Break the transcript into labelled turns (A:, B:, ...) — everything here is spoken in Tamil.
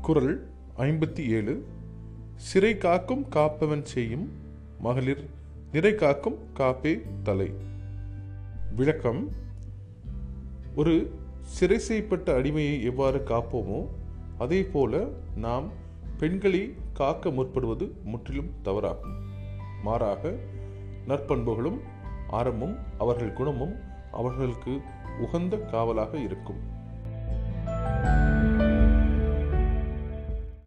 A: குரல் ஐம்பத்தி ஏழு. சிறை காக்கும் காப்பவன் செய்யும் மகளிர் நிறை காக்கும் காப்பே தலை. விளக்கம் ஒரு சிறை செய்யப்பட்ட அடிமையை எவ்வாறு காப்போமோ அதே போல நாம் பெண்களை காக்க முற்படுவது முற்றிலும் தவறாகும். மாறாக நற்பண்புகளும் அறமும் அவர்கள் குணமும் அவர்களுக்கு உகந்த காவலாக இருக்கும்.